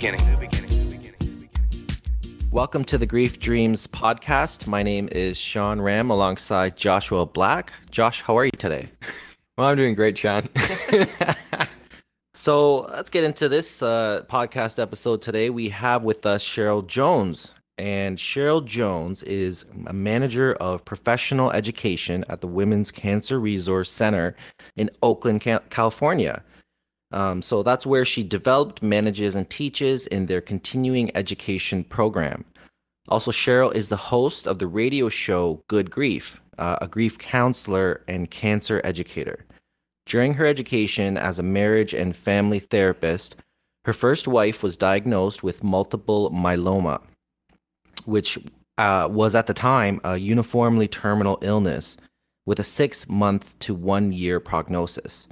beginning. Welcome to the Grief Dreams podcast. My name is Sean Ram alongside Joshua Black. Josh, how are you today? Well, I'm doing great, Sean. so let's get into this uh, podcast episode today. We have with us Cheryl Jones. And Cheryl Jones is a manager of professional education at the Women's Cancer Resource Center in Oakland, California. Um, so that's where she developed, manages, and teaches in their continuing education program. Also, Cheryl is the host of the radio show Good Grief, uh, a grief counselor and cancer educator. During her education as a marriage and family therapist, her first wife was diagnosed with multiple myeloma, which uh, was at the time a uniformly terminal illness with a six month to one year prognosis.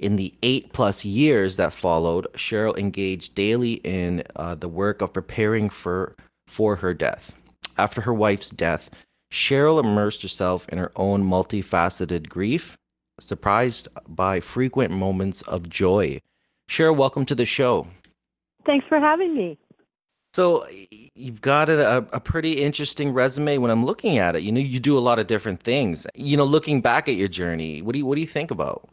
In the eight plus years that followed, Cheryl engaged daily in uh, the work of preparing for, for her death. After her wife's death, Cheryl immersed herself in her own multifaceted grief, surprised by frequent moments of joy. Cheryl, welcome to the show. Thanks for having me. So you've got a, a pretty interesting resume when I'm looking at it. You know, you do a lot of different things. You know, looking back at your journey, what do you what do you think about?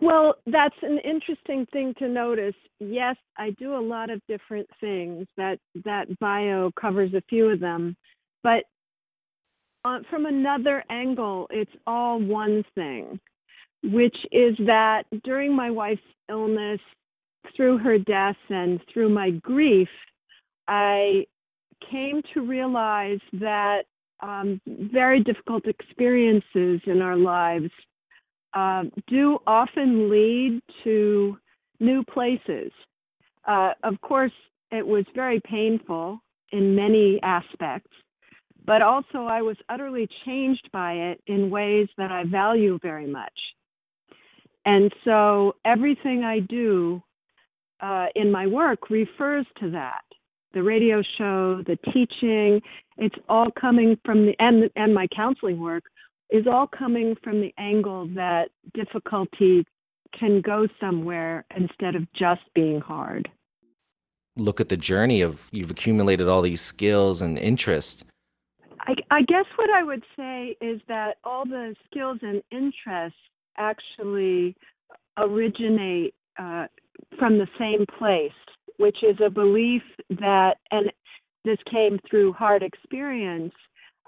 Well, that's an interesting thing to notice. Yes, I do a lot of different things. That that bio covers a few of them, but uh, from another angle, it's all one thing, which is that during my wife's illness, through her death, and through my grief, I came to realize that um, very difficult experiences in our lives uh, do often lead to new places. Uh, of course, it was very painful in many aspects, but also I was utterly changed by it in ways that I value very much. And so everything I do uh, in my work refers to that. The radio show, the teaching, it's all coming from the and and my counseling work is all coming from the angle that difficulty can go somewhere instead of just being hard. Look at the journey of you've accumulated all these skills and interests. I, I guess what I would say is that all the skills and interests actually originate uh, from the same place, which is a belief that, and this came through hard experience,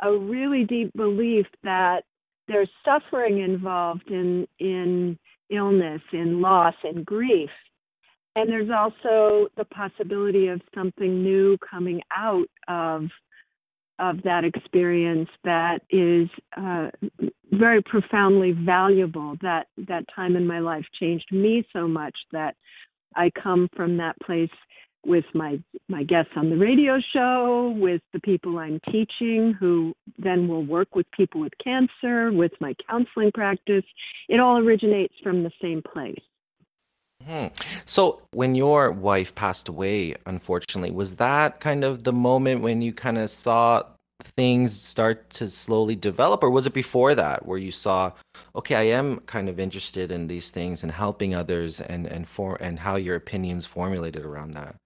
a really deep belief that there's suffering involved in in illness, in loss, and grief. And there's also the possibility of something new coming out of of that experience that is uh, very profoundly valuable. That that time in my life changed me so much that I come from that place with my my guests on the radio show, with the people I'm teaching who then will work with people with cancer, with my counseling practice. It all originates from the same place. Hmm. So, when your wife passed away, unfortunately, was that kind of the moment when you kind of saw things start to slowly develop, or was it before that where you saw, okay, I am kind of interested in these things and helping others, and and for and how your opinions formulated around that?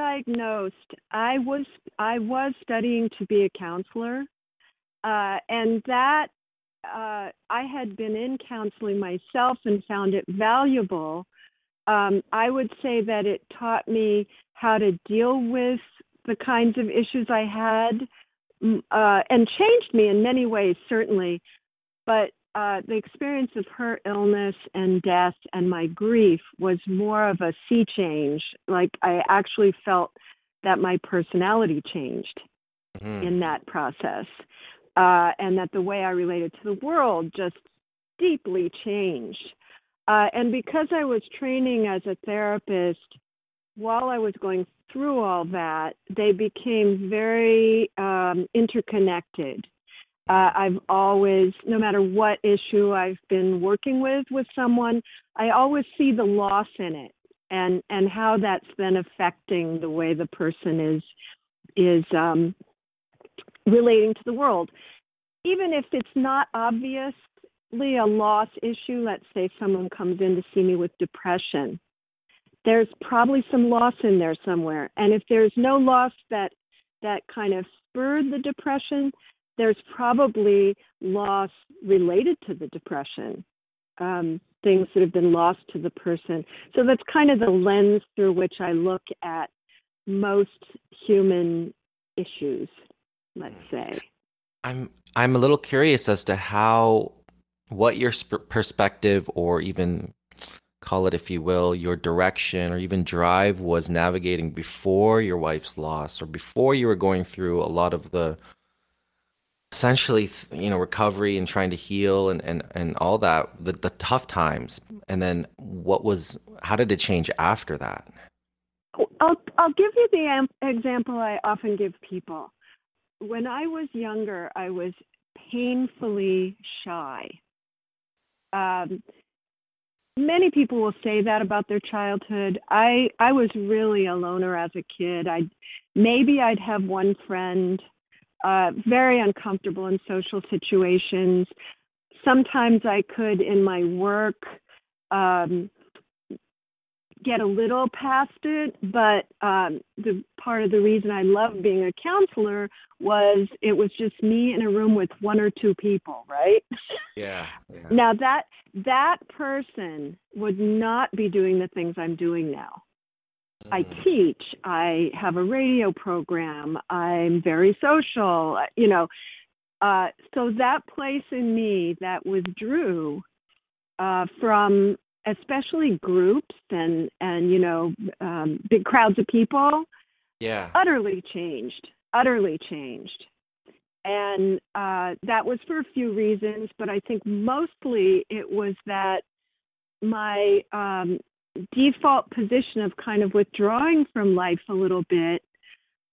Diagnosed, I was I was studying to be a counselor, uh, and that uh, I had been in counseling myself and found it valuable. Um, I would say that it taught me how to deal with the kinds of issues I had, uh, and changed me in many ways, certainly. But uh, the experience of her illness and death and my grief was more of a sea change. Like I actually felt that my personality changed mm-hmm. in that process, uh, and that the way I related to the world just deeply changed. Uh, and because I was training as a therapist while I was going through all that, they became very um, interconnected. Uh, I've always, no matter what issue I've been working with with someone, I always see the loss in it and and how that's then affecting the way the person is is um, relating to the world. Even if it's not obviously a loss issue, let's say someone comes in to see me with depression, there's probably some loss in there somewhere. And if there's no loss that that kind of spurred the depression, there's probably loss related to the depression. Um, things that have been lost to the person. So that's kind of the lens through which I look at most human issues, let's say. I'm I'm a little curious as to how what your sp- perspective or even call it if you will your direction or even drive was navigating before your wife's loss or before you were going through a lot of the essentially you know recovery and trying to heal and and, and all that the, the tough times. And then what was how did it change after that? I'll i'll give you the example i often give people. When i was younger i was painfully shy. Um, many people will say that about their childhood. I i was really a loner as a kid. I maybe i'd have one friend uh, very uncomfortable in social situations. Sometimes I could, in my work, um, get a little past it, but um, the part of the reason I loved being a counselor was it was just me in a room with one or two people, right? Yeah. yeah. Now that that person would not be doing the things I'm doing now. I mm. teach, I have a radio program, I'm very social, you know. Uh, so that place in me that withdrew uh, from especially groups and and you know um, big crowds of people, yeah, utterly changed, utterly changed, and uh, that was for a few reasons, but I think mostly it was that my um, default position of kind of withdrawing from life a little bit,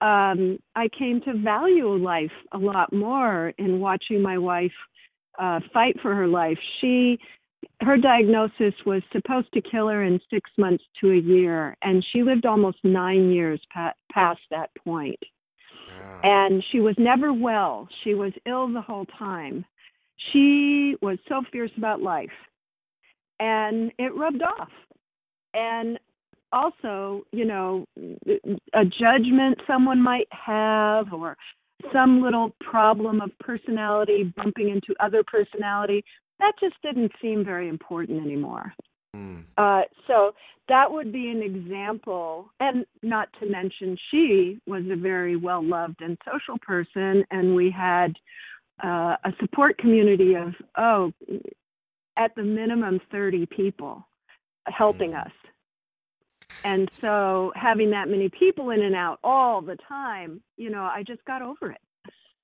um, I came to value life a lot more in watching my wife uh, fight for her life. She, her diagnosis was supposed to kill her in six months to a year, and she lived almost nine years pa- past that point. And she was never well. She was ill the whole time. She was so fierce about life, and it rubbed off and also, you know, a judgment someone might have or some little problem of personality bumping into other personality, that just didn't seem very important anymore. Mm. Uh, so that would be an example, and not to mention, she was a very well loved and social person, and we had uh, a support community of, oh, at the minimum 30 people helping mm. us. And so having that many people in and out all the time, you know, I just got over it.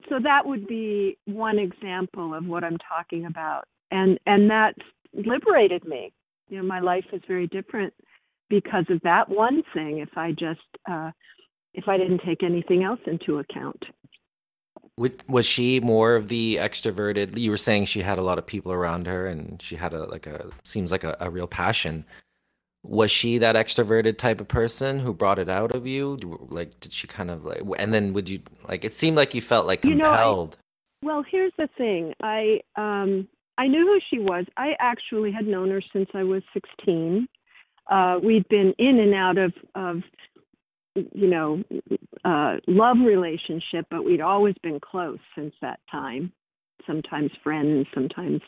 So that would be one example of what I'm talking about. And and that liberated me. You know, my life is very different because of that one thing if I just uh if I didn't take anything else into account. Was she more of the extroverted? You were saying she had a lot of people around her, and she had a like a seems like a, a real passion was she that extroverted type of person who brought it out of you? Like did she kind of like and then would you like it seemed like you felt like compelled you know, I, well here's the thing. I um i knew who she was. I actually had known her since i was 16 uh we'd been in and out of of you know uh love relationship but we'd always been close since that time. Sometimes friends sometimes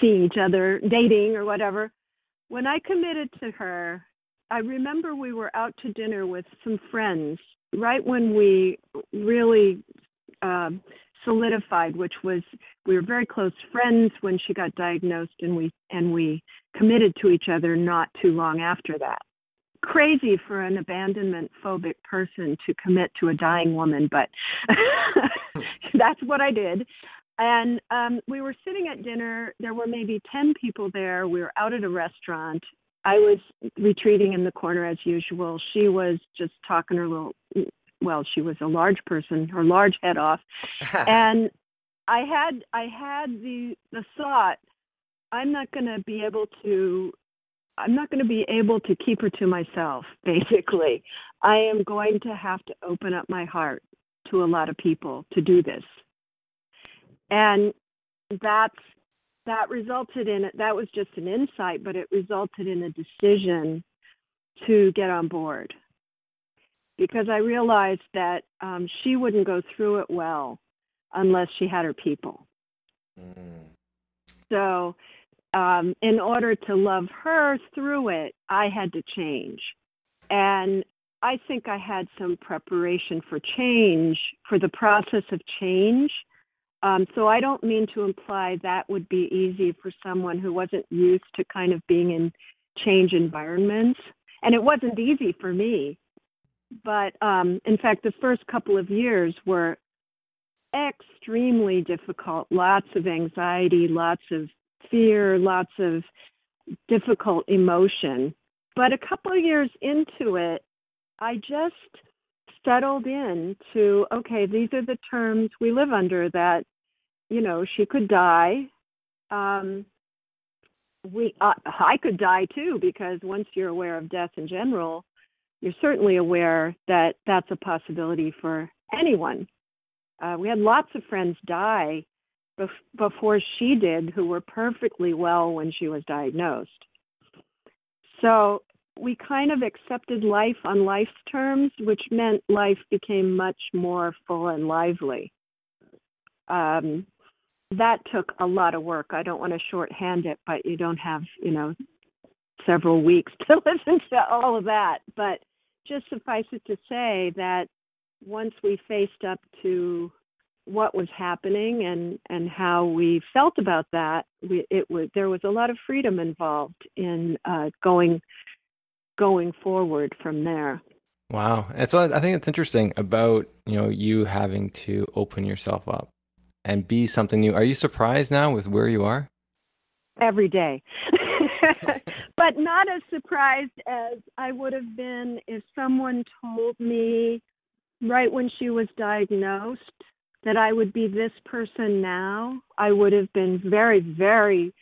seeing each other dating or whatever when I committed to her, I remember we were out to dinner with some friends right when we really uh, solidified, which was we were very close friends when she got diagnosed, and we and we committed to each other not too long after that. Crazy for an abandonment phobic person to commit to a dying woman, but that's what I did. And um, we were sitting at dinner. There were maybe 10 people there. We were out at a restaurant. I was retreating in the corner as usual. She was just talking her little, well, she was a large person, her large head off. and I had I had the the thought, I'm not going to be able to I'm not going to be able to keep her to myself, basically. I am going to have to open up my heart to a lot of people to do this and that's that resulted in that was just an insight but it resulted in a decision to get on board because I realized that um, she wouldn't go through it well unless she had her people. Mm. So, um, in order to love her through it, I had to change. And I think I had some preparation for change, for the process of change. Um, so I don't mean to imply that would be easy for someone who wasn't used to kind of being in change environments. And it wasn't easy for me. But um, in fact, the first couple of years were extremely difficult. Lots of anxiety, lots of fear, lots of difficult emotion. But a couple of years into it, I just settled in to okay, these are the terms we live under that, you know, she could die. Um, we uh, I could die too because once you're aware of death in general, you're certainly aware that that's a possibility for anyone. Uh, we had lots of friends die bef- before she did who were perfectly well when she was diagnosed. So we kind of accepted life on life's terms, which meant life became much more full and lively. Um, that took a lot of work. I don't want to shorthand it, but you don't have, you know, several weeks to listen to all of that. But just suffice it to say that once we faced up to what was happening and and how we felt about that, we, it was there was a lot of freedom involved in uh, going going forward from there. Wow, and so I think it's interesting about you know you having to open yourself up and be something new. Are you surprised now with where you are? Every day. but not as surprised as I would have been if someone told me right when she was diagnosed that I would be this person now. I would have been very, very,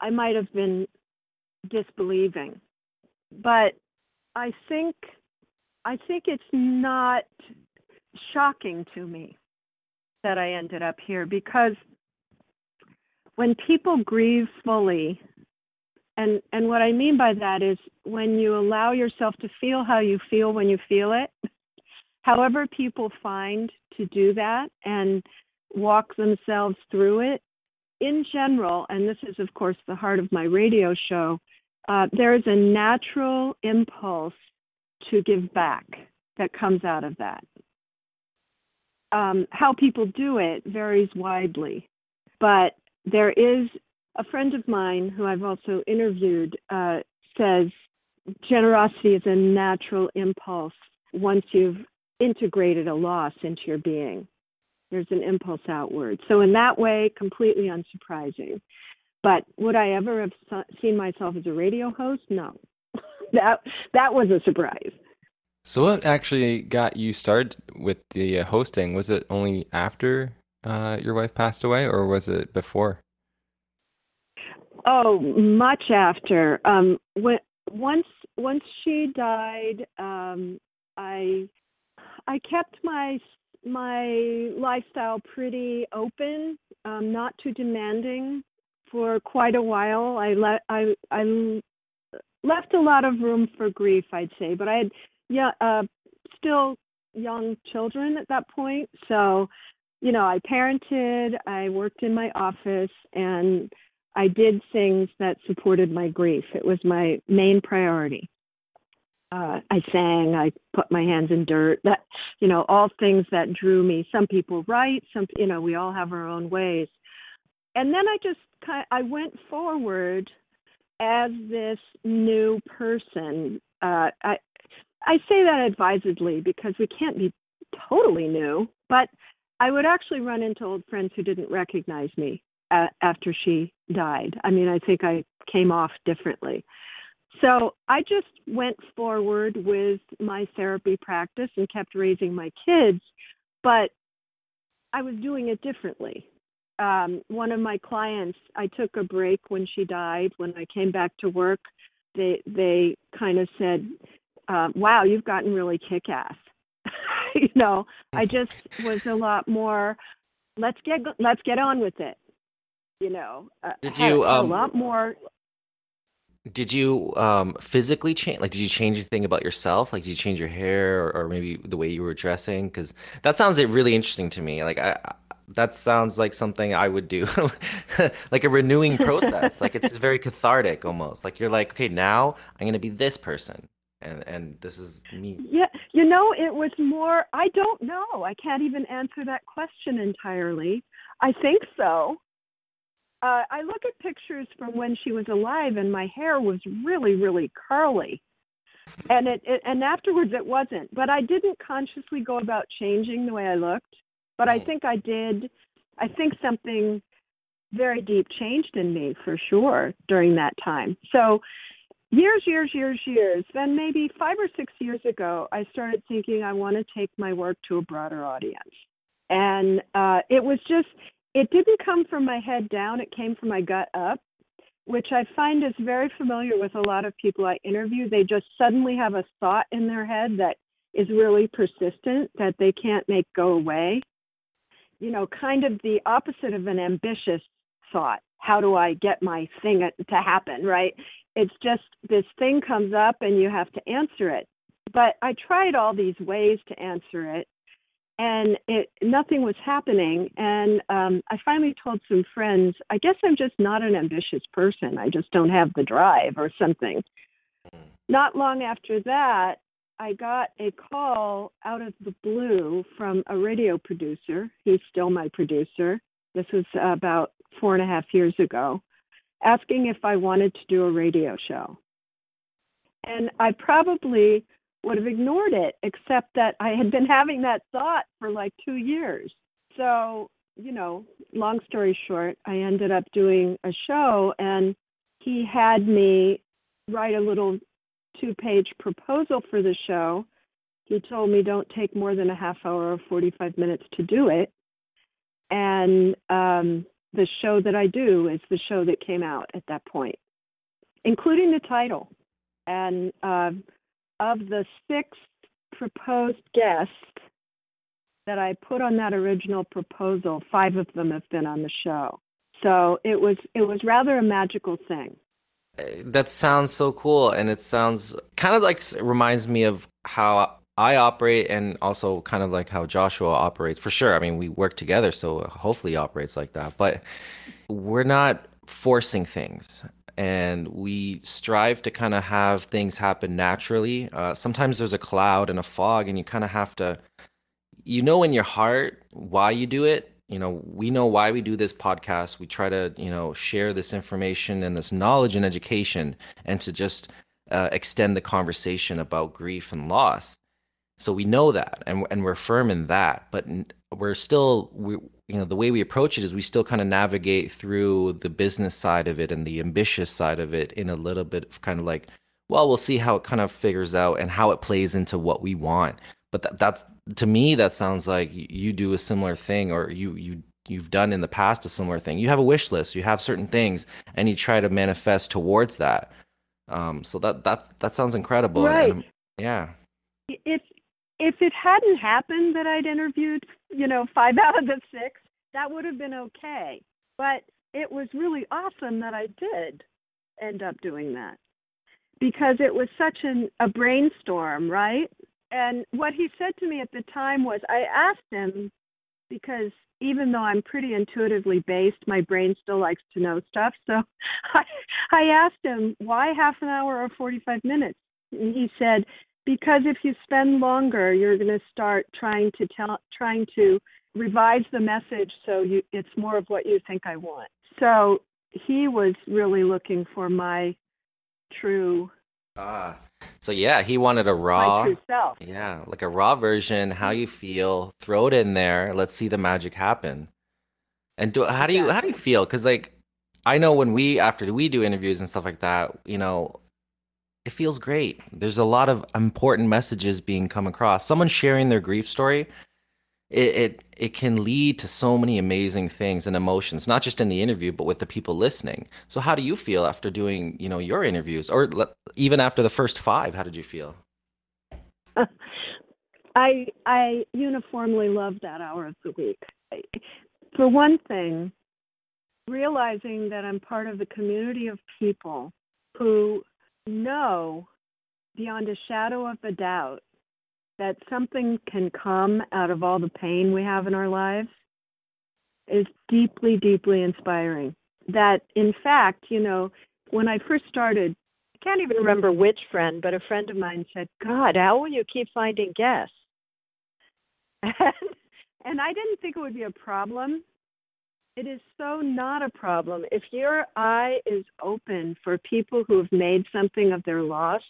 I might have been disbelieving. But I think, I think it's not shocking to me that I ended up here because when people grieve fully, and and what I mean by that is when you allow yourself to feel how you feel when you feel it, however people find to do that and walk themselves through it. In general, and this is of course the heart of my radio show, uh, there is a natural impulse to give back that comes out of that. Um, how people do it varies widely, but there is a friend of mine who I've also interviewed uh, says generosity is a natural impulse once you've integrated a loss into your being. There's an impulse outward. So, in that way, completely unsurprising. But would I ever have seen myself as a radio host? No. that that was a surprise. So, what actually got you started with the uh, hosting? Was it only after uh, your wife passed away, or was it before? Oh, much after. Um, when once once she died, um, I I kept my my lifestyle pretty open, um, not too demanding for quite a while. I I I left a lot of room for grief, I'd say, but I had yeah uh, still young children at that point, so you know I parented, I worked in my office, and I did things that supported my grief. It was my main priority. Uh, I sang, I put my hands in dirt, that, you know, all things that drew me. Some people write, some, you know, we all have our own ways. And then I just kind I went forward as this new person. Uh, I, I say that advisedly because we can't be totally new, but I would actually run into old friends who didn't recognize me uh, after she died. I mean, I think I came off differently. So I just went forward with my therapy practice and kept raising my kids, but I was doing it differently. Um, one of my clients, I took a break when she died. When I came back to work, they they kind of said, uh, "Wow, you've gotten really kick-ass." you know, I just was a lot more. Let's get let's get on with it you know, uh, did you um, a lot more. Did you um, physically change? Like, did you change anything about yourself? Like, did you change your hair or, or maybe the way you were dressing? Because that sounds really interesting to me. Like, I, that sounds like something I would do, like a renewing process. like it's very cathartic almost. Like you're like, okay, now I'm gonna be this person, and and this is me. Yeah, you know, it was more. I don't know. I can't even answer that question entirely. I think so. Uh, I look at pictures from when she was alive, and my hair was really, really curly, and it, it and afterwards it wasn't. But I didn't consciously go about changing the way I looked. But I think I did. I think something very deep changed in me for sure during that time. So years, years, years, years. Then maybe five or six years ago, I started thinking I want to take my work to a broader audience. And uh, it was just, it didn't come from my head down, it came from my gut up, which I find is very familiar with a lot of people I interview. They just suddenly have a thought in their head that is really persistent that they can't make go away. You know, kind of the opposite of an ambitious thought. How do I get my thing to happen, right? It's just this thing comes up and you have to answer it. But I tried all these ways to answer it and it nothing was happening and um I finally told some friends, I guess I'm just not an ambitious person. I just don't have the drive or something. Not long after that, I got a call out of the blue from a radio producer. He's still my producer. This was about four and a half years ago asking if I wanted to do a radio show. And I probably would have ignored it, except that I had been having that thought for like two years. So, you know, long story short, I ended up doing a show, and he had me write a little two page proposal for the show. He told me don't take more than a half hour or 45 minutes to do it. And um, the show that I do is the show that came out at that point, including the title. And uh, of the six proposed guests that I put on that original proposal, five of them have been on the show. So it was it was rather a magical thing. That sounds so cool, and it sounds kind of like reminds me of how I operate and also kind of like how Joshua operates. For sure. I mean, we work together, so hopefully operates like that. But we're not forcing things and we strive to kind of have things happen naturally. Uh, sometimes there's a cloud and a fog, and you kind of have to, you know, in your heart why you do it. You know, we know why we do this podcast. We try to, you know, share this information and this knowledge and education and to just uh, extend the conversation about grief and loss. So we know that, and and we're firm in that. But we're still, we, you know, the way we approach it is we still kind of navigate through the business side of it and the ambitious side of it in a little bit of kind of like, well, we'll see how it kind of figures out and how it plays into what we want. But that, that's to me, that sounds like you do a similar thing, or you you you've done in the past a similar thing. You have a wish list, you have certain things, and you try to manifest towards that. Um, so that that that sounds incredible. Right. And, and, yeah. if if it hadn't happened that I'd interviewed, you know, five out of the six, that would have been okay. But it was really awesome that I did end up doing that because it was such an, a brainstorm, right? And what he said to me at the time was I asked him because even though I'm pretty intuitively based, my brain still likes to know stuff. So I, I asked him, why half an hour or 45 minutes? And he said, because if you spend longer you're going to start trying to tell trying to revise the message so you it's more of what you think I want. So he was really looking for my true Ah. So yeah, he wanted a raw. Yeah, like a raw version, how you feel, throw it in there, let's see the magic happen. And do how do you how do you feel cuz like I know when we after we do interviews and stuff like that, you know, it feels great. There's a lot of important messages being come across. Someone sharing their grief story, it, it it can lead to so many amazing things and emotions, not just in the interview, but with the people listening. So, how do you feel after doing you know your interviews, or even after the first five? How did you feel? I I uniformly love that hour of the week. For one thing, realizing that I'm part of the community of people who know beyond a shadow of a doubt that something can come out of all the pain we have in our lives is deeply, deeply inspiring. That, in fact, you know, when I first started, I can't even remember which friend, but a friend of mine said, God, how will you keep finding guests? and I didn't think it would be a problem. It is so not a problem. If your eye is open for people who have made something of their loss,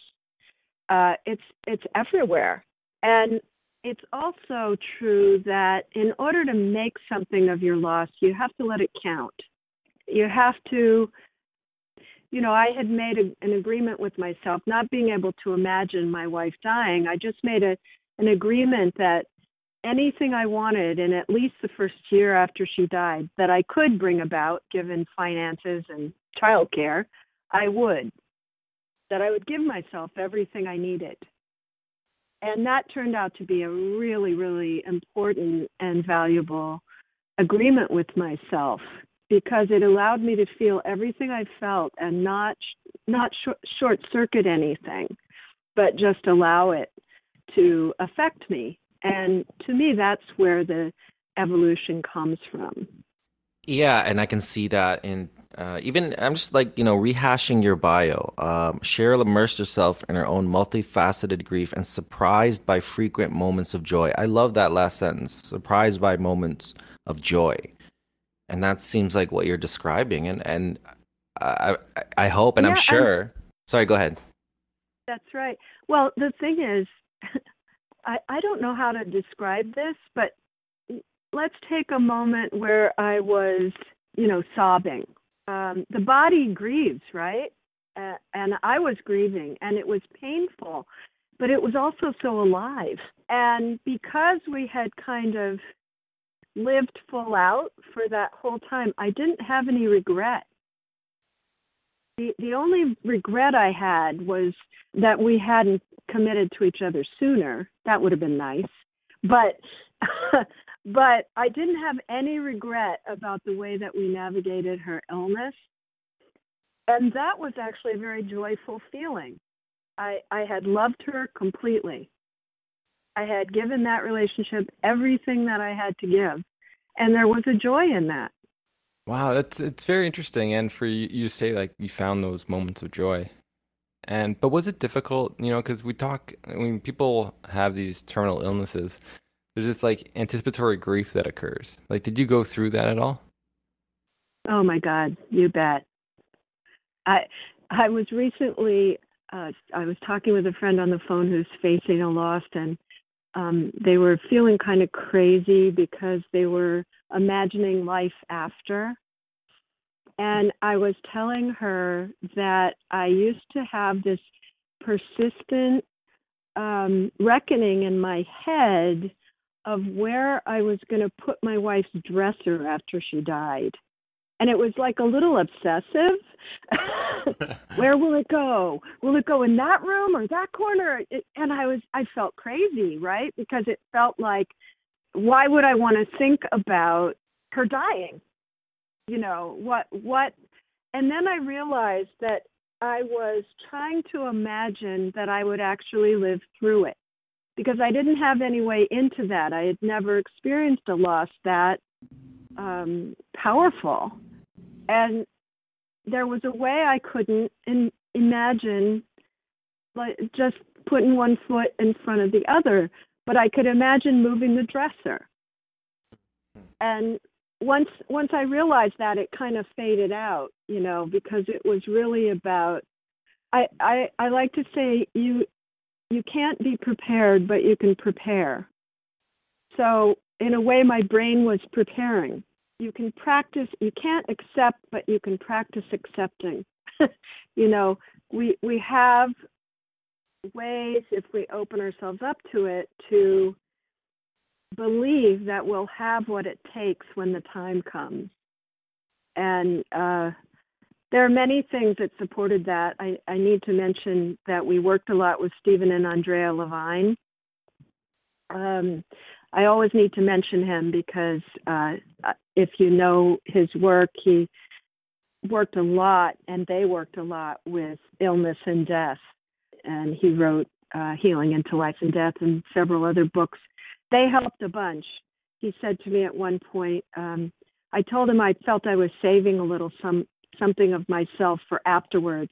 uh, it's it's everywhere. And it's also true that in order to make something of your loss, you have to let it count. You have to, you know, I had made a, an agreement with myself, not being able to imagine my wife dying. I just made a an agreement that anything I wanted in at least the first year after she died that I could bring about, given finances and childcare, I would. That I would give myself everything I needed. And that turned out to be a really, really important and valuable agreement with myself because it allowed me to feel everything I felt and not not short circuit anything, but just allow it to affect me and to me, that's where the evolution comes from. Yeah, and I can see that in uh, even I'm just like you know rehashing your bio. Um, Cheryl immersed herself in her own multifaceted grief and surprised by frequent moments of joy. I love that last sentence. Surprised by moments of joy, and that seems like what you're describing. And and I I hope and yeah, I'm sure. I'm, sorry, go ahead. That's right. Well, the thing is, I, I don't know how to describe this, but let's take a moment where I was, you know, sobbing. Um, the body grieves, right? Uh, and I was grieving, and it was painful, but it was also so alive. And because we had kind of lived full out for that whole time, I didn't have any regret. The the only regret I had was that we hadn't committed to each other sooner. That would have been nice. But but I didn't have any regret about the way that we navigated her illness. And that was actually a very joyful feeling. I I had loved her completely. I had given that relationship everything that I had to give. And there was a joy in that. Wow, that's it's very interesting, and for you, you say like you found those moments of joy, and but was it difficult? You know, because we talk when people have these terminal illnesses, there's this like anticipatory grief that occurs. Like, did you go through that at all? Oh my God, you bet. I I was recently uh, I was talking with a friend on the phone who's facing a loss, and um, they were feeling kind of crazy because they were imagining life after. And I was telling her that I used to have this persistent um, reckoning in my head of where I was going to put my wife's dresser after she died. And it was like a little obsessive. where will it go? Will it go in that room or that corner? It, and I was, I felt crazy, right? Because it felt like, why would I want to think about her dying? You know, what, what, and then I realized that I was trying to imagine that I would actually live through it because I didn't have any way into that. I had never experienced a loss that um, powerful. And there was a way I couldn't in, imagine like just putting one foot in front of the other, but I could imagine moving the dresser. And once once I realized that it kind of faded out, you know, because it was really about I, I I like to say you you can't be prepared but you can prepare. So in a way my brain was preparing. You can practice you can't accept but you can practice accepting. You know we we have ways if we open ourselves up to it to believe that we'll have what it takes when the time comes. And uh, there are many things that supported that. I, I, need to mention that we worked a lot with Stephen and Andrea Levine. Um, I always need to mention him because uh, if you know his work, he worked a lot, and they worked a lot with illness and death. And he wrote uh, Healing into Life and Death and several other books. They helped a bunch. He said to me at one point, um, I told him I felt I was saving a little some something of myself for afterwards.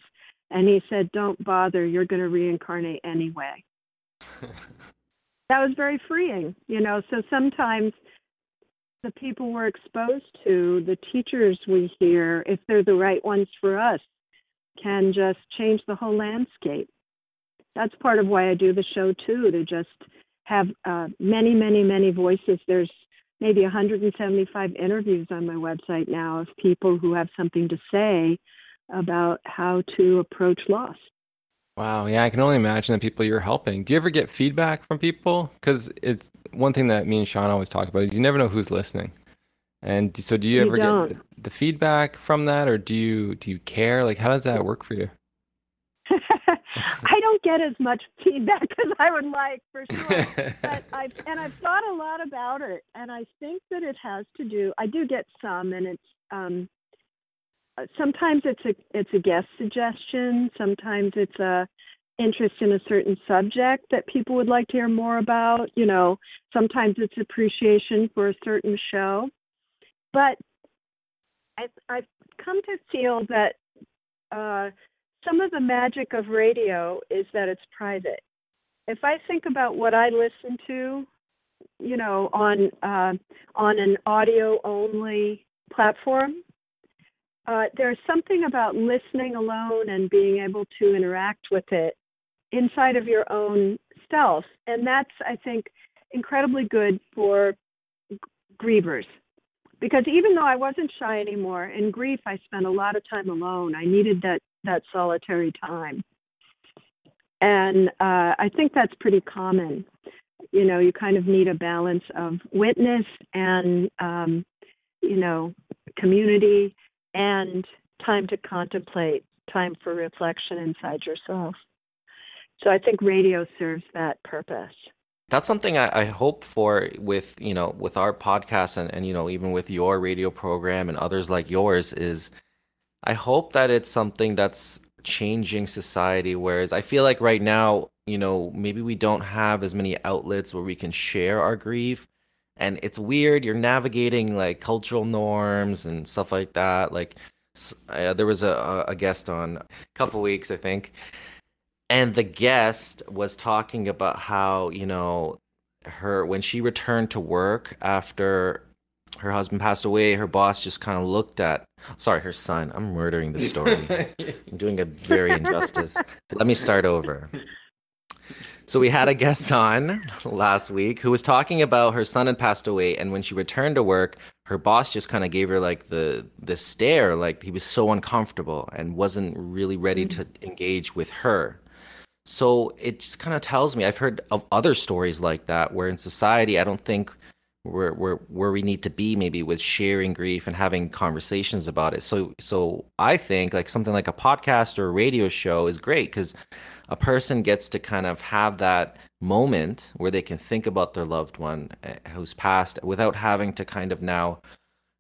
And he said, Don't bother, you're going to reincarnate anyway. that was very freeing, you know. So sometimes the people we're exposed to, the teachers we hear, if they're the right ones for us, can just change the whole landscape. That's part of why I do the show too, to just have uh, many, many, many voices. There's maybe 175 interviews on my website now of people who have something to say about how to approach loss. Wow, yeah, I can only imagine the people you're helping. Do you ever get feedback from people? Because it's one thing that me and Sean always talk about is you never know who's listening. And so, do you ever you get the, the feedback from that, or do you do you care? Like, how does that work for you? Get as much feedback as I would like, for sure. but I've and I've thought a lot about it, and I think that it has to do. I do get some, and it's um, sometimes it's a it's a guest suggestion. Sometimes it's a interest in a certain subject that people would like to hear more about. You know, sometimes it's appreciation for a certain show. But I've, I've come to feel that uh, some of the magic of radio is that it's private. If I think about what I listen to, you know, on uh, on an audio only platform, uh, there's something about listening alone and being able to interact with it inside of your own self, and that's I think incredibly good for grievers because even though I wasn't shy anymore, in grief I spent a lot of time alone. I needed that that solitary time. And uh, I think that's pretty common. You know, you kind of need a balance of witness and, um, you know, community and time to contemplate, time for reflection inside yourself. So I think radio serves that purpose. That's something I, I hope for with you know with our podcast and, and you know even with your radio program and others like yours is I hope that it's something that's changing society. Whereas I feel like right now, you know, maybe we don't have as many outlets where we can share our grief. And it's weird. You're navigating like cultural norms and stuff like that. Like, uh, there was a, a guest on a couple weeks, I think, and the guest was talking about how you know her when she returned to work after her husband passed away, her boss just kind of looked at, sorry, her son. I'm murdering the story. I'm doing a very injustice. Let me start over. So we had a guest on last week who was talking about her son had passed away, and when she returned to work, her boss just kind of gave her like the the stare, like he was so uncomfortable and wasn't really ready to mm. engage with her. So it just kind of tells me I've heard of other stories like that where in society I don't think where where where we need to be maybe with sharing grief and having conversations about it. So so I think like something like a podcast or a radio show is great because a person gets to kind of have that moment where they can think about their loved one eh, who's passed without having to kind of now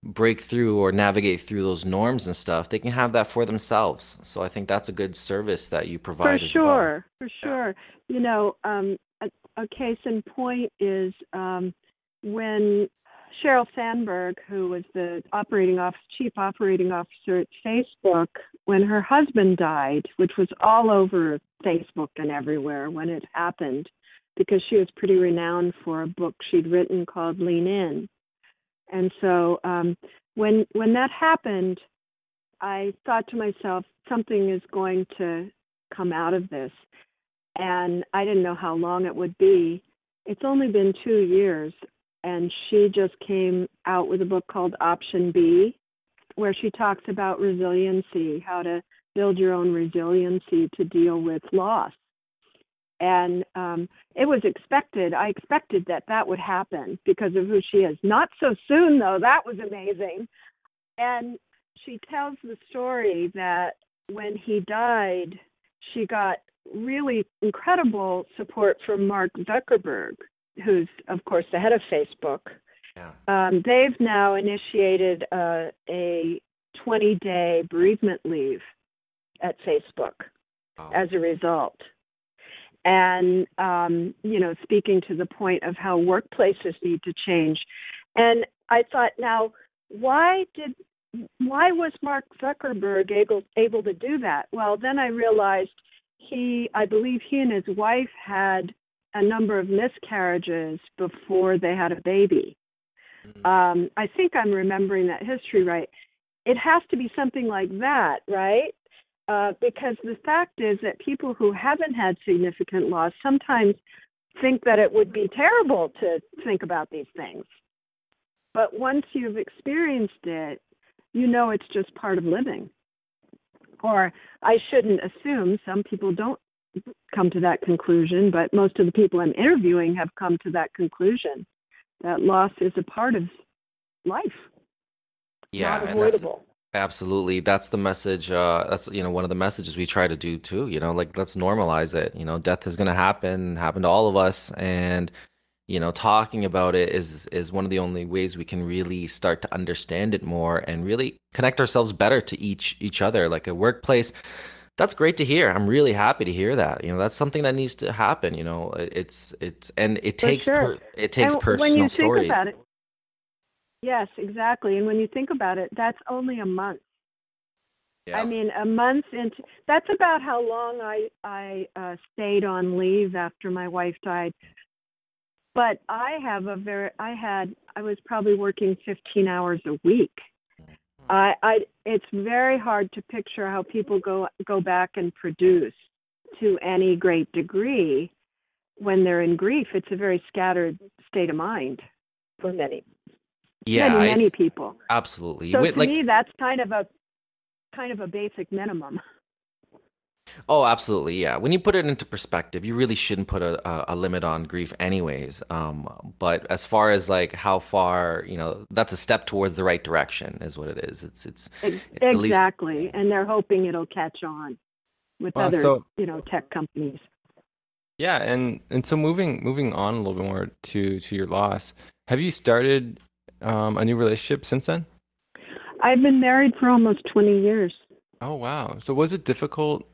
break through or navigate through those norms and stuff they can have that for themselves so i think that's a good service that you provide for sure well. for sure yeah. you know um, a, a, case in point is um, when Sheryl Sandberg, who was the operating chief operating officer at Facebook, when her husband died, which was all over Facebook and everywhere when it happened, because she was pretty renowned for a book she'd written called Lean In. And so um, when when that happened, I thought to myself, something is going to come out of this. And I didn't know how long it would be. It's only been two years and she just came out with a book called Option B, where she talks about resiliency, how to build your own resiliency to deal with loss. And um, it was expected. I expected that that would happen because of who she is. Not so soon, though. That was amazing. And she tells the story that when he died, she got really incredible support from Mark Zuckerberg, who's of course the head of Facebook, yeah. um, they've now initiated uh, a 20 day bereavement leave at Facebook wow. as a result. And, um, you know, speaking to the point of how workplaces need to change. And I thought, now, why did why was Mark Zuckerberg able able to do that? Well, then I realized he I believe he and his wife had a number of miscarriages before they had a baby. Mm. Um, I think I'm remembering that history right. It has to be something like that, right? Uh, because the fact is that people who haven't had significant loss sometimes think that it would be terrible to think about these things. But once you've experienced it, you know it's just part of living. Or I shouldn't assume some people don't come to that conclusion, but most of the people I'm interviewing have come to that conclusion that loss is a part of life. Yeah, not avoidable. Absolutely, that's the message. Uh, that's you know one of the messages we try to do too. You know, like let's normalize it. You know, death is going to happen, happen to all of us, and you know talking about it is is one of the only ways we can really start to understand it more and really connect ourselves better to each each other like a workplace that's great to hear i'm really happy to hear that you know that's something that needs to happen you know it's it's and it For takes sure. per, it takes and personal when you stories think about it yes exactly and when you think about it that's only a month yeah. I mean, a month into that's about how long I I uh, stayed on leave after my wife died but I have a very I had I was probably working 15 hours a week. I I it's very hard to picture how people go go back and produce to any great degree when they're in grief. It's a very scattered state of mind for many. Yeah, many, many people. Absolutely. So Wait, to like, me, that's kind of a kind of a basic minimum. Oh, absolutely. Yeah. When you put it into perspective, you really shouldn't put a, a, limit on grief, anyways. Um, but as far as like how far, you know, that's a step towards the right direction, is what it is. It's it's exactly, least... and they're hoping it'll catch on with well, other, so, you know, tech companies. Yeah, and and so moving moving on a little bit more to to your loss, have you started um, a new relationship since then? I've been married for almost twenty years. Oh wow! So was it difficult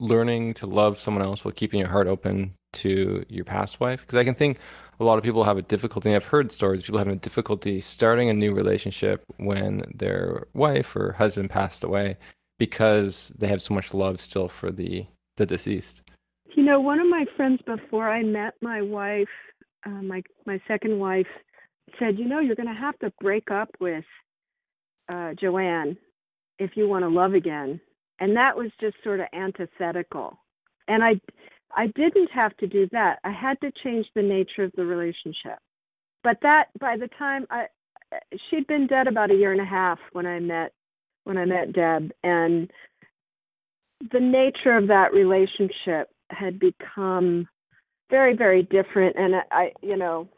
learning to love someone else while keeping your heart open to your past wife? Because I can think a lot of people have a difficulty. I've heard stories people having a difficulty starting a new relationship when their wife or husband passed away because they have so much love still for the the deceased. You know, one of my friends before I met my wife, uh, my my second wife, said, "You know, you're going to have to break up with uh, Joanne if you want to love again." And that was just sort of antithetical. And i i didn't have to do that. I had to change the nature of the relationship. But that by the time i she'd been dead about a year and a half when i met when i met deb. And the nature of that relationship had become very very different. And i you know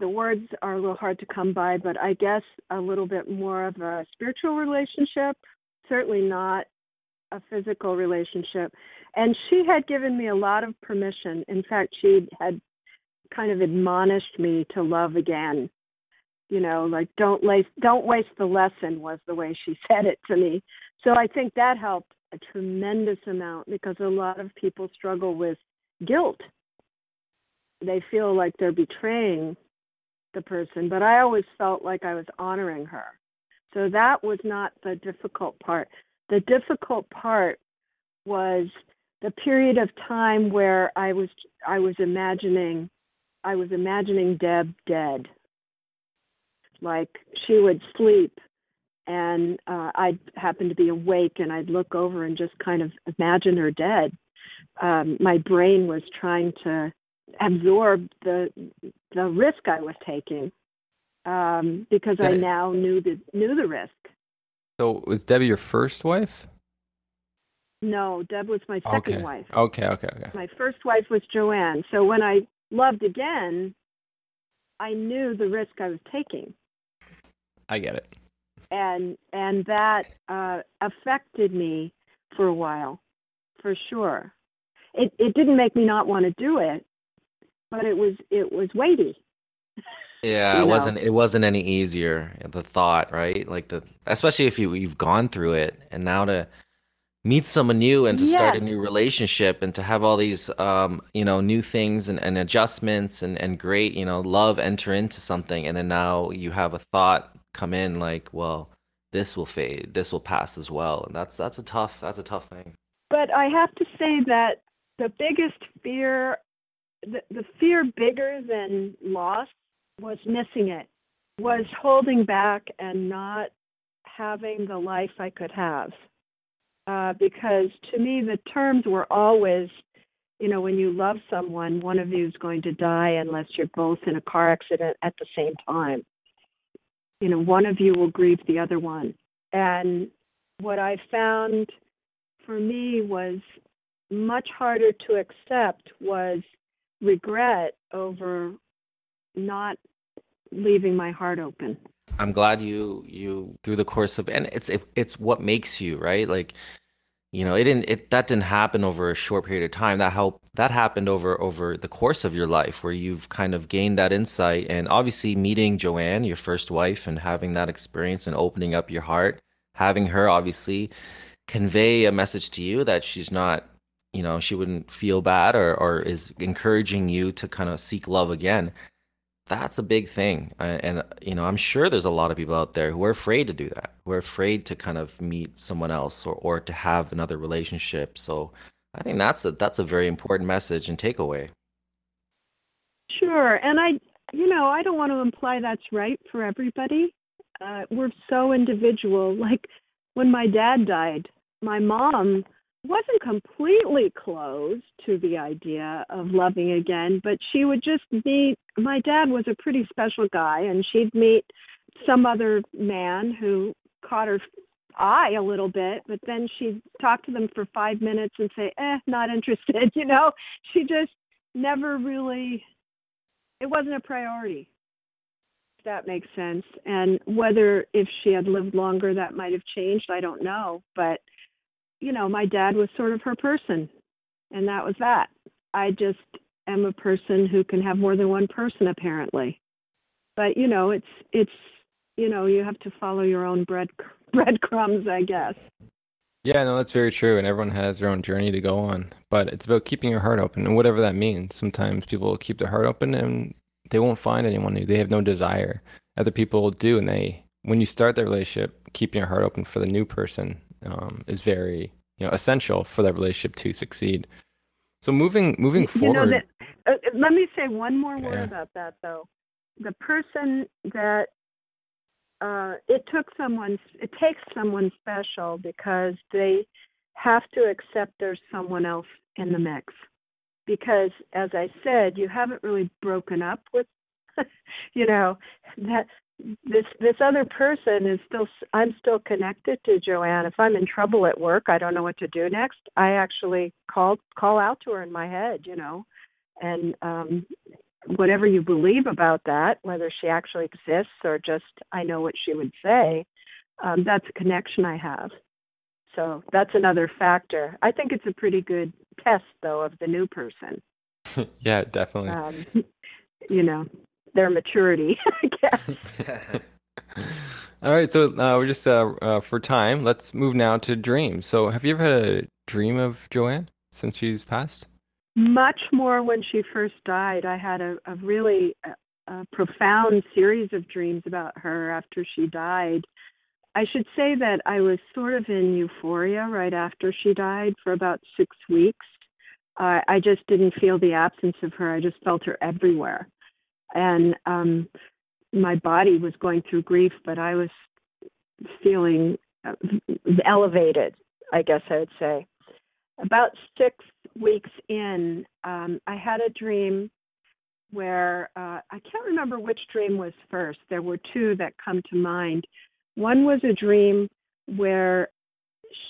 the words are a little hard to come by but i guess a little bit more of a spiritual relationship certainly not a physical relationship. And she had given me a lot of permission. In fact, she had kind of admonished me to love again. You know, like don't waste don't waste the lesson was the way she said it to me. So I think that helped a tremendous amount because a lot of people struggle with guilt. They feel like they're betraying the person, but I always felt like I was honoring her. So that was not the difficult part. The difficult part was the period of time where I was I was imagining I was imagining Deb dead. Like she would sleep and uh, I'd happen to be awake and I'd look over and just kind of imagine her dead. Um, my brain was trying to absorb the the risk I was taking um, because I now knew the knew the risk. So was Debbie your first wife? No, Deb was my second okay. wife. Okay, okay, okay. My first wife was Joanne. So when I loved again, I knew the risk I was taking. I get it. And and that uh, affected me for a while, for sure. It it didn't make me not want to do it, but it was it was weighty. Yeah, you it know. wasn't it wasn't any easier. The thought, right? Like the especially if you you've gone through it and now to meet someone new and to start a new relationship and to have all these um you know new things and, and adjustments and and great you know love enter into something and then now you have a thought come in like well this will fade this will pass as well and that's that's a tough that's a tough thing But I have to say that the biggest fear, the, the fear bigger than loss, was missing it, was holding back and not having the life I could have. Uh, because to me, the terms were always, you know, when you love someone, one of you is going to die unless you're both in a car accident at the same time. You know, one of you will grieve the other one. And what I found for me was much harder to accept was regret over not leaving my heart open. i'm glad you you through the course of and it's it, it's what makes you right? Like you know it didn't it that didn't happen over a short period of time. That helped that happened over over the course of your life where you've kind of gained that insight and obviously meeting joanne your first wife and having that experience and opening up your heart having her obviously convey a message to you that she's not you know she wouldn't feel bad or or is encouraging you to kind of seek love again that's a big thing and you know i'm sure there's a lot of people out there who are afraid to do that who are afraid to kind of meet someone else or, or to have another relationship so i think that's a that's a very important message and takeaway Sure. And I, you know, I don't want to imply that's right for everybody. Uh, we're so individual. Like when my dad died, my mom wasn't completely closed to the idea of loving again, but she would just meet. My dad was a pretty special guy, and she'd meet some other man who caught her eye a little bit, but then she'd talk to them for five minutes and say, eh, not interested. You know, she just never really it wasn't a priority. If that makes sense. And whether if she had lived longer that might have changed, I don't know. But you know, my dad was sort of her person, and that was that. I just am a person who can have more than one person apparently. But you know, it's it's you know, you have to follow your own bread breadcrumbs, I guess. Yeah, no, that's very true. And everyone has their own journey to go on. But it's about keeping your heart open and whatever that means. Sometimes people keep their heart open and they won't find anyone new. They have no desire. Other people do. And they, when you start the relationship, keeping your heart open for the new person um, is very, you know, essential for that relationship to succeed. So moving, moving you forward. know that uh, let me say one more word Yeah. about that though the person that uh it took someone it takes someone special because they have to accept there's someone else in the mix because as i said you haven't really broken up with you know that this this other person is still i'm still connected to joanne. If i'm in trouble at work i don't know what to do next. I actually call call out to her in my head you know and um whatever you believe about that whether she actually exists or just i know what she would say um that's a connection i have. So that's another factor. I think it's a pretty good test though of the new person. Yeah, definitely. um you know their maturity i guess All right, so uh, we're just uh, uh, for time. Let's move now to dreams. So, have you ever had a dream of Joanne since she's passed? much more when she first died. I had a, a really a profound series of dreams about her after she died. I should say that I was sort of in euphoria right after she died for about six weeks. I just didn't feel the absence of her. I just felt her everywhere. And um, my body was going through grief, but I was feeling uh, elevated, I guess I would say. About six weeks in, um, I had a dream where uh, I can't remember which dream was first. There were two that come to mind. One was a dream where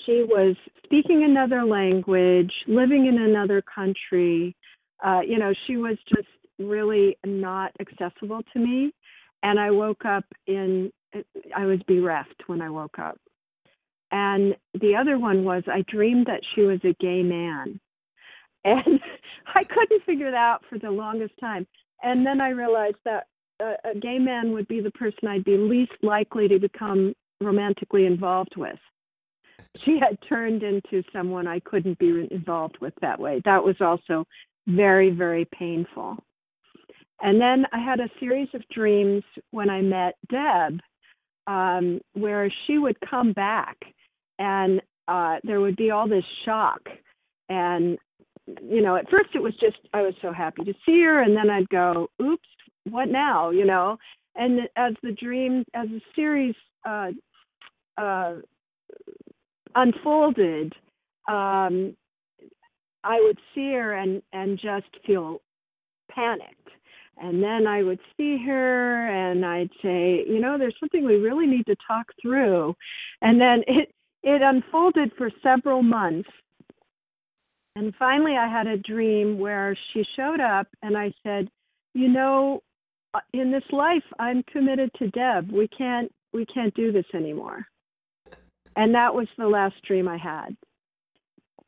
she was speaking another language, living in another country. Uh, you know, she was just really not accessible to me. And I woke up in, I was bereft when I woke up. And the other one was I dreamed that she was a gay man. And I couldn't figure that out for the longest time. And then I realized that a, a gay man would be the person I'd be least likely to become romantically involved with. She had turned into someone I couldn't be involved with that way. That was also very, very painful. And then I had a series of dreams when I met Deb, um, where she would come back and uh, there would be all this shock. And, you know, at first it was just, I was so happy to see her. And then I'd go, oops, what now? You know, and as the dream, as the series uh, uh, unfolded, um, I would see her and and just feel panicked. And then I would see her and I'd say, you know, there's something we really need to talk through. And then it it unfolded for several months. And finally I had a dream where she showed up and I said, you know, uh, in this life I'm committed to Deb. We can't we can't do this anymore. And that was the last dream I had.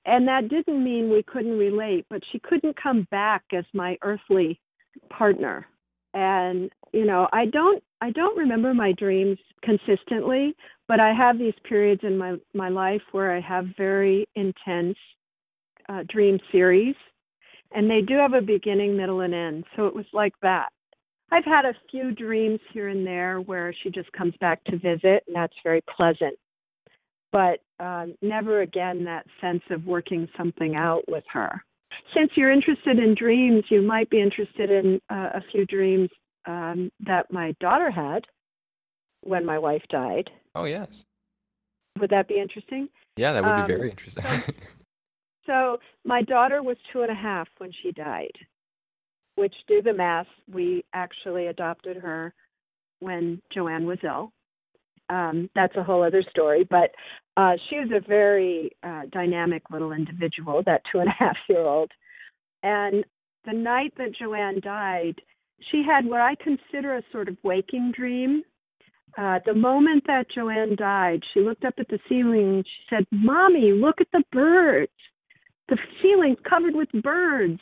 And that didn't mean we couldn't relate, but she couldn't come back as my earthly partner. And you know, I don't I don't remember my dreams consistently, but I have these periods in my my life where I have very intense uh, dream series, and they do have a beginning, middle, and end. So it was like that. I've had a few dreams here and there where she just comes back to visit, and that's very pleasant but uh, never again that sense of working something out with her. Since you're interested in dreams, you might be interested in uh, a few dreams um, that my daughter had when my wife died. Oh, yes. Would that be interesting? Yeah, that would um, be very interesting. so, so, my daughter was two and a half when she died, which, do the math, we actually adopted her when Joanne was ill um, that's a whole other story. But uh, she was a very uh, dynamic little individual, that two and a half year old. And the night that Joanne died, she had what I consider a sort of waking dream. Uh, the moment that Joanne died, she looked up at the ceiling and she said, Mommy, look at the birds. The ceiling's covered with birds,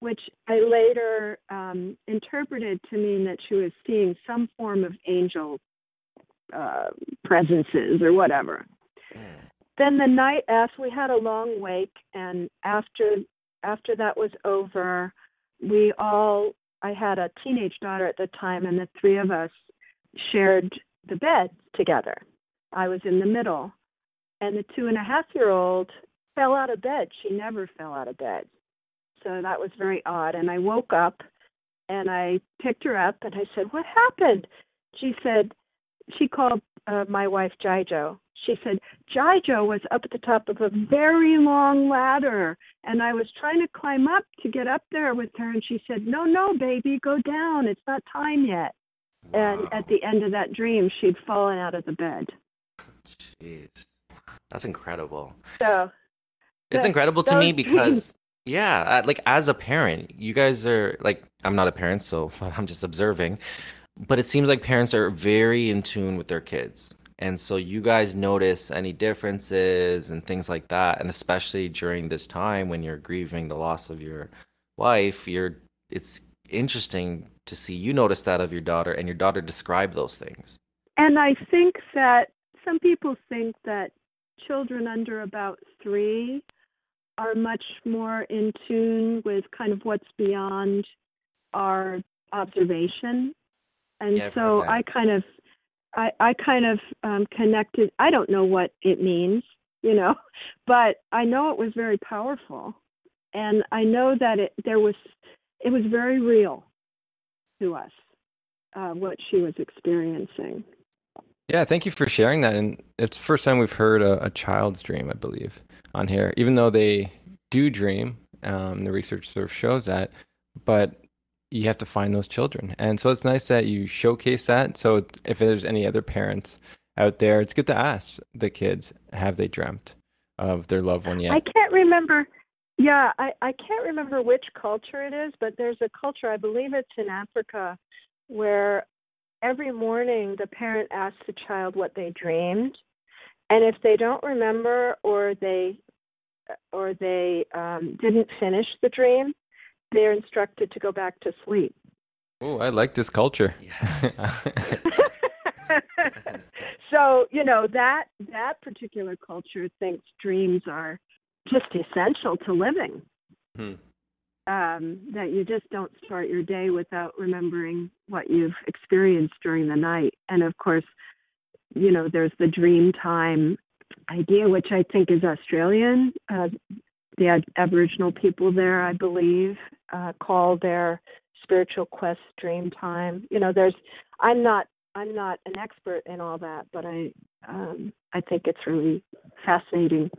which I later um, interpreted to mean that she was seeing some form of angel uh, presences or whatever. Then the night after we had a long wake, and after after that was over, we all I had a teenage daughter at the time, and the three of us shared the bed together. I was in the middle, and the two and a half year old fell out of bed. She never fell out of bed. So that was very odd. And I woke up and I picked her up and I said, What happened? She said, she called uh, my wife Jijo. She said Jijo was up at the top of a very long ladder, and I was trying to climb up to get up there with her, and she said, "No, no, baby, go down. It's not time yet." Wow. And at the end of that dream, she'd fallen out of the bed. Jeez, that's incredible. So it's incredible to me because yeah, like as a parent, you guys are like I'm not a parent, so I'm just observing but it seems like parents are very in tune with their kids. And so you guys notice any differences and things like that. And especially during this time when you're grieving the loss of your wife you're it's interesting to see you notice that of your daughter and your daughter describe those things. And i think that some people think that children under about three are much more in tune with kind of what's beyond our observation and yeah, so I kind of I, I kind of um, connected. I don't know what it means, you know, but I know it was very powerful, and I know that it there was it was very real to us uh, what she was experiencing. Yeah, thank you for sharing that. And it's the first time we've heard a, a child's dream, I believe, on here. Even though they do dream, um, the research sort of shows that, but you have to find those children. And so it's nice that you showcase that. So if there's any other parents out there, it's good to ask the kids, have they dreamt of their loved one yet? I can't remember. Yeah, I, I can't remember which culture it is, but there's a culture, I believe it's in Africa, where every morning the parent asks the child what they dreamed. And if they don't remember or they or they um, didn't finish the dream, they're instructed to go back to sleep. Oh, I like this culture. Yes. so you know that that particular culture thinks dreams are just essential to living. Hmm. Um, that you just don't start your day without remembering what you've experienced during the night. And of course, you know, there's the dream time idea, which I think is Australian. Uh, the Aboriginal people there, I believe, uh, call their spiritual quest dream time. You know, there's. I'm not. I'm not an expert in all that, but I. Um, I think it's really fascinating.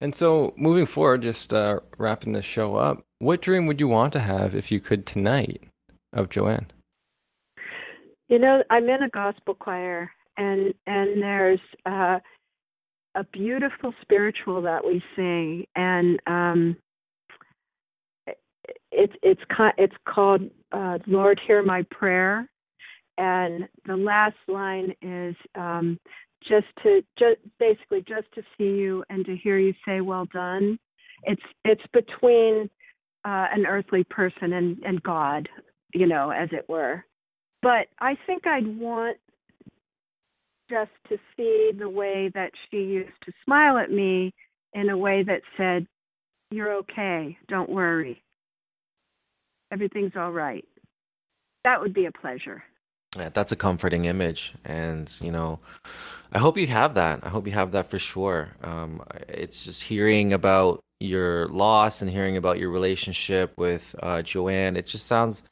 And so, moving forward, just uh, wrapping the show up, what dream would you want to have if you could tonight of Joanne? You know, I'm in a gospel choir, and and there's uh, a beautiful spiritual that we sing, and um, it's it's it's called uh, "Lord, Hear My Prayer," and the last line is um, just to just basically just to see you and to hear you say "Well done." It's it's between uh, an earthly person and and God, you know, as it were. But I think I'd want just to see the way that she used to smile at me in a way that said, You're okay, don't worry. Everything's all right. That would be a pleasure. Yeah, that's a comforting image. And, you know, I hope you have that. I hope you have that for sure. Um, it's just hearing about your loss and hearing about your relationship with uh, Joanne. It just sounds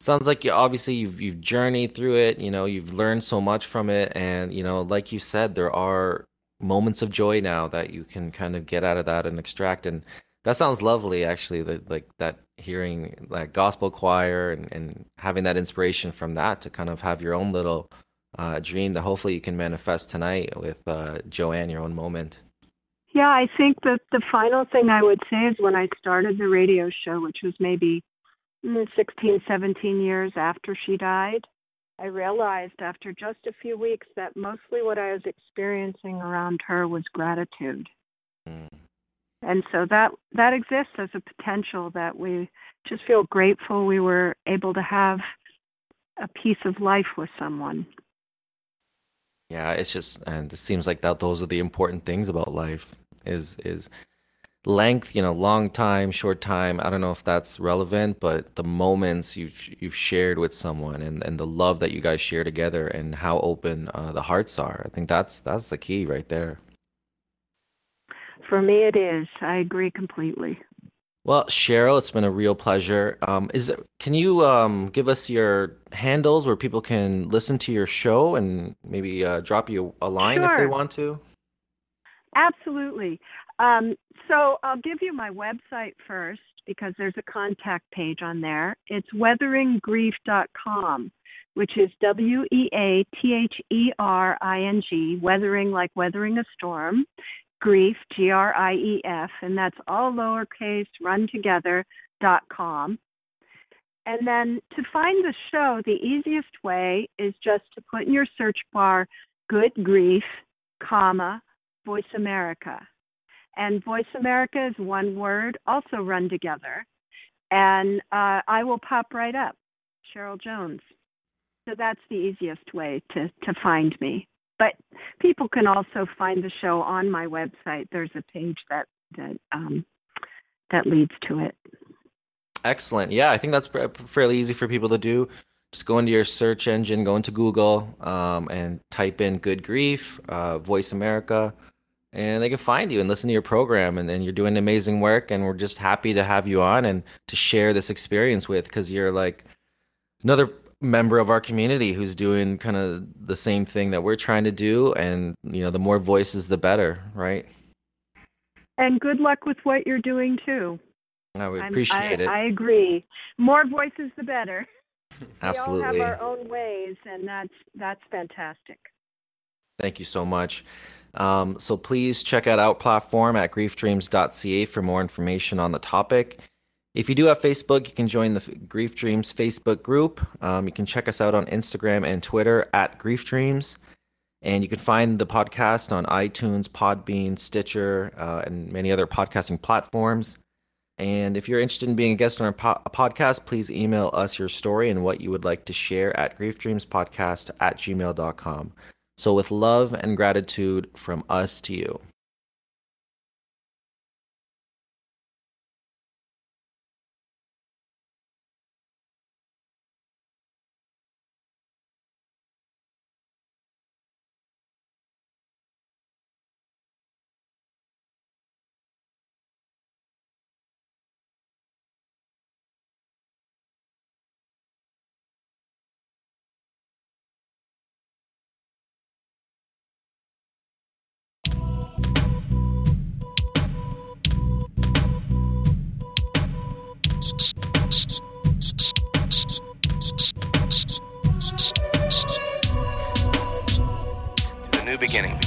sounds like you obviously you've you've journeyed through it you know you've learned so much from it and you know like you said there are moments of joy now that you can kind of get out of that and extract and that sounds lovely actually that like that hearing like gospel choir and, and having that inspiration from that to kind of have your own little uh, dream that hopefully you can manifest tonight with uh, joanne your own moment. Yeah i think that the final thing i would say is when i started the radio show which was maybe 16, 17 years after she died, I realized after just a few weeks that mostly what I was experiencing around her was gratitude. Mm. And so that that exists as a potential that we just feel grateful we were able to have a piece of life with someone. Yeah, it's just and it seems like that those are the important things about life is is length, you know, long time, short time, I don't know if that's relevant, but the moments you've you've shared with someone and, and the love that you guys share together and how open uh, the hearts are, I think that's that's the key right there. For me, it is. I agree completely. Well, Cheryl, it's been a real pleasure. Um, is it, can you um, give us your handles where people can listen to your show and maybe uh, drop you a line sure. if they want to? Absolutely. Um, so I'll give you my website first because there's a contact page on there. It's weatheringgrief.com, which is W E A T H E R I N G, weathering like weathering a storm, grief, G R I E F, and that's all lowercase, run together, dot com. And then to find the show, the easiest way is just to put in your search bar good grief, comma, Voice America. And Voice America is one word, also run together. And uh, I will pop right up, Cheryl Jones. So that's the easiest way to, to find me. But people can also find the show on my website. There's a page that that um, that leads to it. Excellent. Yeah, I think that's fairly easy for people to do. Just go into your search engine, go into Google, um, and type in "Good Grief," uh, Voice America and they can find you and listen to your program and, and you're doing amazing work and we're just happy to have you on and to share this experience with because you're like another member of our community who's doing kind of the same thing that we're trying to do and you know the more voices the better right? And good luck with what you're doing too. I would appreciate I, it i agree. More voices the better. Absolutely. We all have our own ways and that's that's fantastic Thank you so much. Um, so please check out our Platform at griefdreams.ca for more information on the topic. If you do have Facebook, you can join the Grief Dreams Facebook group. Um, you can check us out on Instagram and Twitter at Grief Dreams. And you can find the podcast on iTunes, Podbean, Stitcher, uh, and many other podcasting platforms. And if you're interested in being a guest on our po- podcast, please email us your story and what you would like to share at griefdreamspodcast at gmail.com. So, with love and gratitude from us to you. beginning.